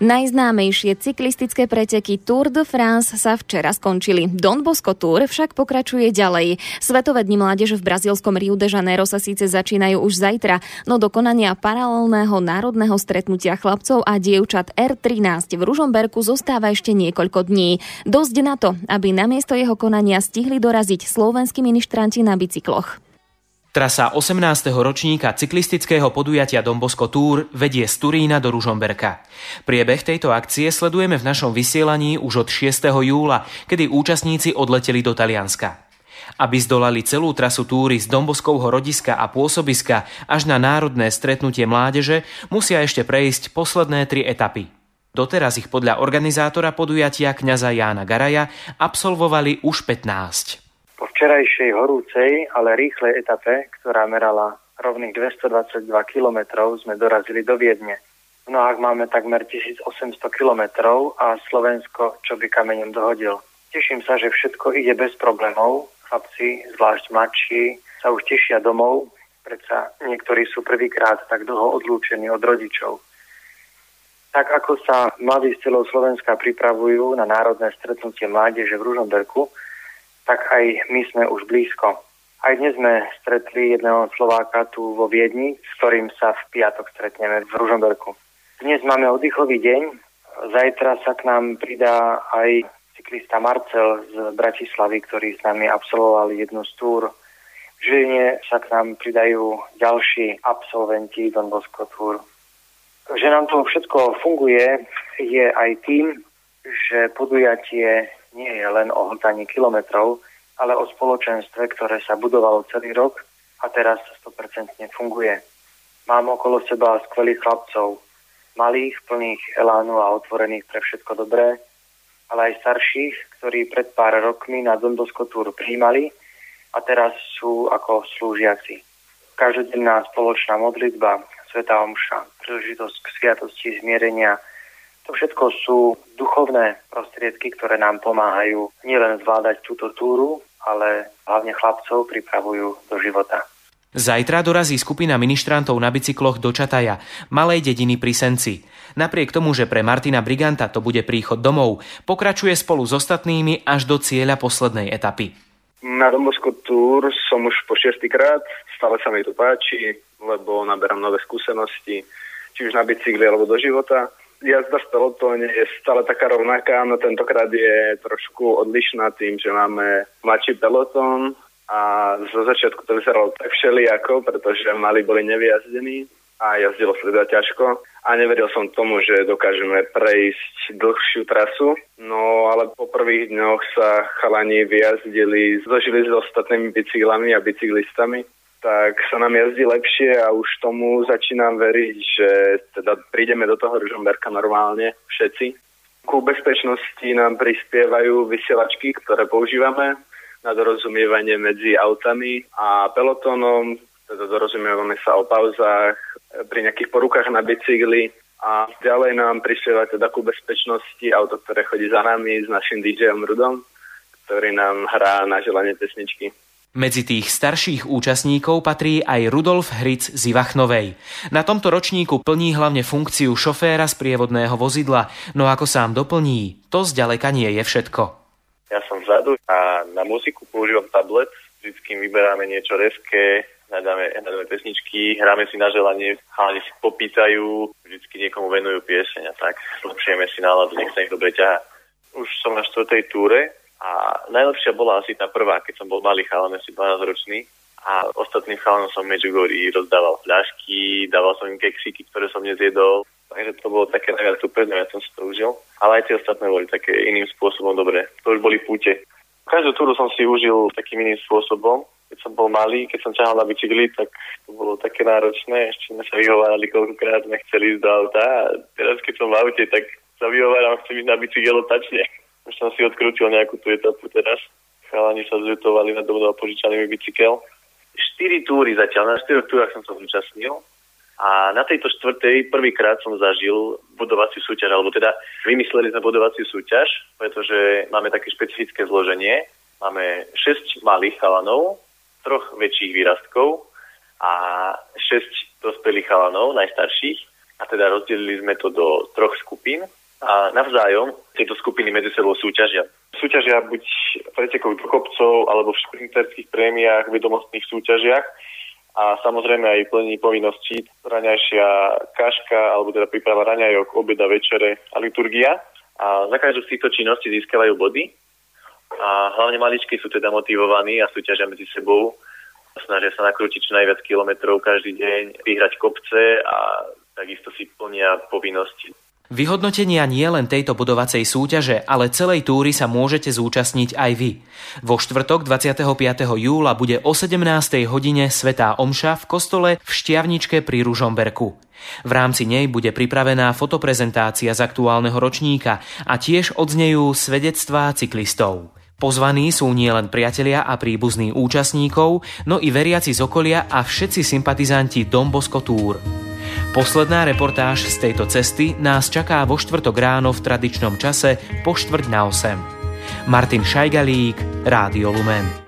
Najznámejšie cyklistické preteky Tour de France sa včera skončili. Don Bosco Tour však pokračuje ďalej. Svetové dni mládeže v brazílskom Rio de Janeiro sa síce začínajú už zajtra, no do konania paralelného národného stretnutia chlapcov a dievčat R13 v Ružomberku zostáva ešte niekoľko dní. Dosť na to, aby namiesto jeho konania stihli doraziť slovenskí ministranti na bicykloch. Trasa 18. ročníka cyklistického podujatia Dombosko Tour vedie z Turína do Ružomberka. Priebeh tejto akcie sledujeme v našom vysielaní už od 6. júla, kedy účastníci odleteli do Talianska. Aby zdolali celú trasu túry z Domboskovho rodiska a pôsobiska až na národné stretnutie mládeže, musia ešte prejsť posledné tri etapy. Doteraz ich podľa organizátora podujatia kňaza Jána Garaja absolvovali už 15 včerajšej horúcej, ale rýchlej etape, ktorá merala rovných 222 km, sme dorazili do Viedne. V nohách máme takmer 1800 km a Slovensko čo by kameňom dohodil. Teším sa, že všetko ide bez problémov. Chlapci, zvlášť mladší, sa už tešia domov, predsa niektorí sú prvýkrát tak dlho odlúčení od rodičov. Tak ako sa mladí z celého Slovenska pripravujú na národné stretnutie mládeže v Ružomberku, aj my sme už blízko. Aj dnes sme stretli jedného Slováka tu vo Viedni, s ktorým sa v piatok stretneme v Ružomberku. Dnes máme oddychový deň, zajtra sa k nám pridá aj cyklista Marcel z Bratislavy, ktorý s nami absolvoval jednu z túr. V Žiline sa k nám pridajú ďalší absolventi Don Bosco Tour. Že nám to všetko funguje je aj tým, že podujatie nie je len o hltaní kilometrov, ale o spoločenstve, ktoré sa budovalo celý rok a teraz 100% funguje. Mám okolo seba skvelých chlapcov, malých, plných elánu a otvorených pre všetko dobré, ale aj starších, ktorí pred pár rokmi na Dondosko Tour prijímali a teraz sú ako slúžiaci. Každodenná spoločná modlitba, Sveta Omša, príležitosť k sviatosti zmierenia, to všetko sú duchovné prostriedky, ktoré nám pomáhajú nielen zvládať túto túru, ale hlavne chlapcov pripravujú do života. Zajtra dorazí skupina ministrantov na bicykloch do Čataja, malej dediny pri Senci. Napriek tomu, že pre Martina Briganta to bude príchod domov, pokračuje spolu s ostatnými až do cieľa poslednej etapy. Na Dombosko Tour som už po šiestýkrát, stále sa mi to páči, lebo naberám nové skúsenosti, či už na bicykli alebo do života jazda v pelotóne je stále taká rovnaká, no tentokrát je trošku odlišná tým, že máme mladší pelotón a zo začiatku to vyzeralo tak všelijako, pretože mali boli nevyjazdení a jazdilo sa teda ťažko a neveril som tomu, že dokážeme prejsť dlhšiu trasu. No ale po prvých dňoch sa chalani vyjazdili, zložili s ostatnými bicyklami a bicyklistami tak sa nám jazdí lepšie a už tomu začínam veriť, že teda prídeme do toho Ružomberka normálne všetci. Ku bezpečnosti nám prispievajú vysielačky, ktoré používame na dorozumievanie medzi autami a pelotónom, teda dorozumievame sa o pauzách, pri nejakých porukách na bicykli a ďalej nám prispieva teda ku bezpečnosti auto, ktoré chodí za nami s našim DJom Rudom, ktorý nám hrá na želanie pesničky. Medzi tých starších účastníkov patrí aj Rudolf Hric z Ivachnovej. Na tomto ročníku plní hlavne funkciu šoféra z prievodného vozidla, no ako sám doplní, to zďaleka nie je všetko. Ja som vzadu a na muziku používam tablet, vždycky vyberáme niečo reské, hľadáme, hľadáme pesničky, hráme si na želanie, hlavne si popýtajú, vždycky niekomu venujú pieseň a tak zlepšujeme si náladu, nech sa ich dobre ťaha. Už som na štvrtej túre, a najlepšia bola asi tá prvá, keď som bol malý chalan, asi 12 ročný. A ostatným chalanom som Medjugorji rozdával fľašky, dával som im keksíky, ktoré som nezjedol. Takže to bolo také najviac super, ja som si to užil. Ale aj tie ostatné boli také iným spôsobom dobré. To už boli púte. Každú túru som si užil takým iným spôsobom. Keď som bol malý, keď som ťahal na bicykli, tak to bolo také náročné. Ešte sme sa vyhovárali, koľkokrát sme chceli ísť do auta. A teraz, keď som v aute, tak sa vyhováram, chcem ísť na bicykel tačne. Už som si odkrútil nejakú tú etapu teraz. Chalani sa zľutovali na dobu a požičali mi bicykel. Štyri túry zatiaľ, na štyroch túrach som sa zúčastnil. A na tejto štvrtej prvýkrát som zažil budovaciu súťaž, alebo teda vymysleli sme budovaciu súťaž, pretože máme také špecifické zloženie. Máme 6 malých chalanov, troch väčších výrastkov a 6 dospelých chalanov, najstarších. a teda rozdelili sme to do troch skupín a navzájom tieto skupiny medzi sebou súťažia. Súťažia buď v pretekoch do kopcov alebo v šprinterských prémiách, vedomostných súťažiach a samozrejme aj plní povinnosti raňajšia kaška alebo teda príprava raňajok, obeda, večere a liturgia. A za každú z týchto činností získavajú body a hlavne maličky sú teda motivovaní a súťažia medzi sebou snažia sa nakrútiť čo najviac kilometrov každý deň, vyhrať kopce a takisto si plnia povinnosti. Vyhodnotenia nie len tejto budovacej súťaže, ale celej túry sa môžete zúčastniť aj vy. Vo štvrtok 25. júla bude o 17. hodine Svetá Omša v kostole v Štiavničke pri Ružomberku. V rámci nej bude pripravená fotoprezentácia z aktuálneho ročníka a tiež odznejú svedectvá cyklistov. Pozvaní sú nielen priatelia a príbuzní účastníkov, no i veriaci z okolia a všetci sympatizanti Dombosko Tour. Posledná reportáž z tejto cesty nás čaká vo štvrtok ráno v tradičnom čase po štvrť na 8. Martin Šajgalík, Rádio Lumen.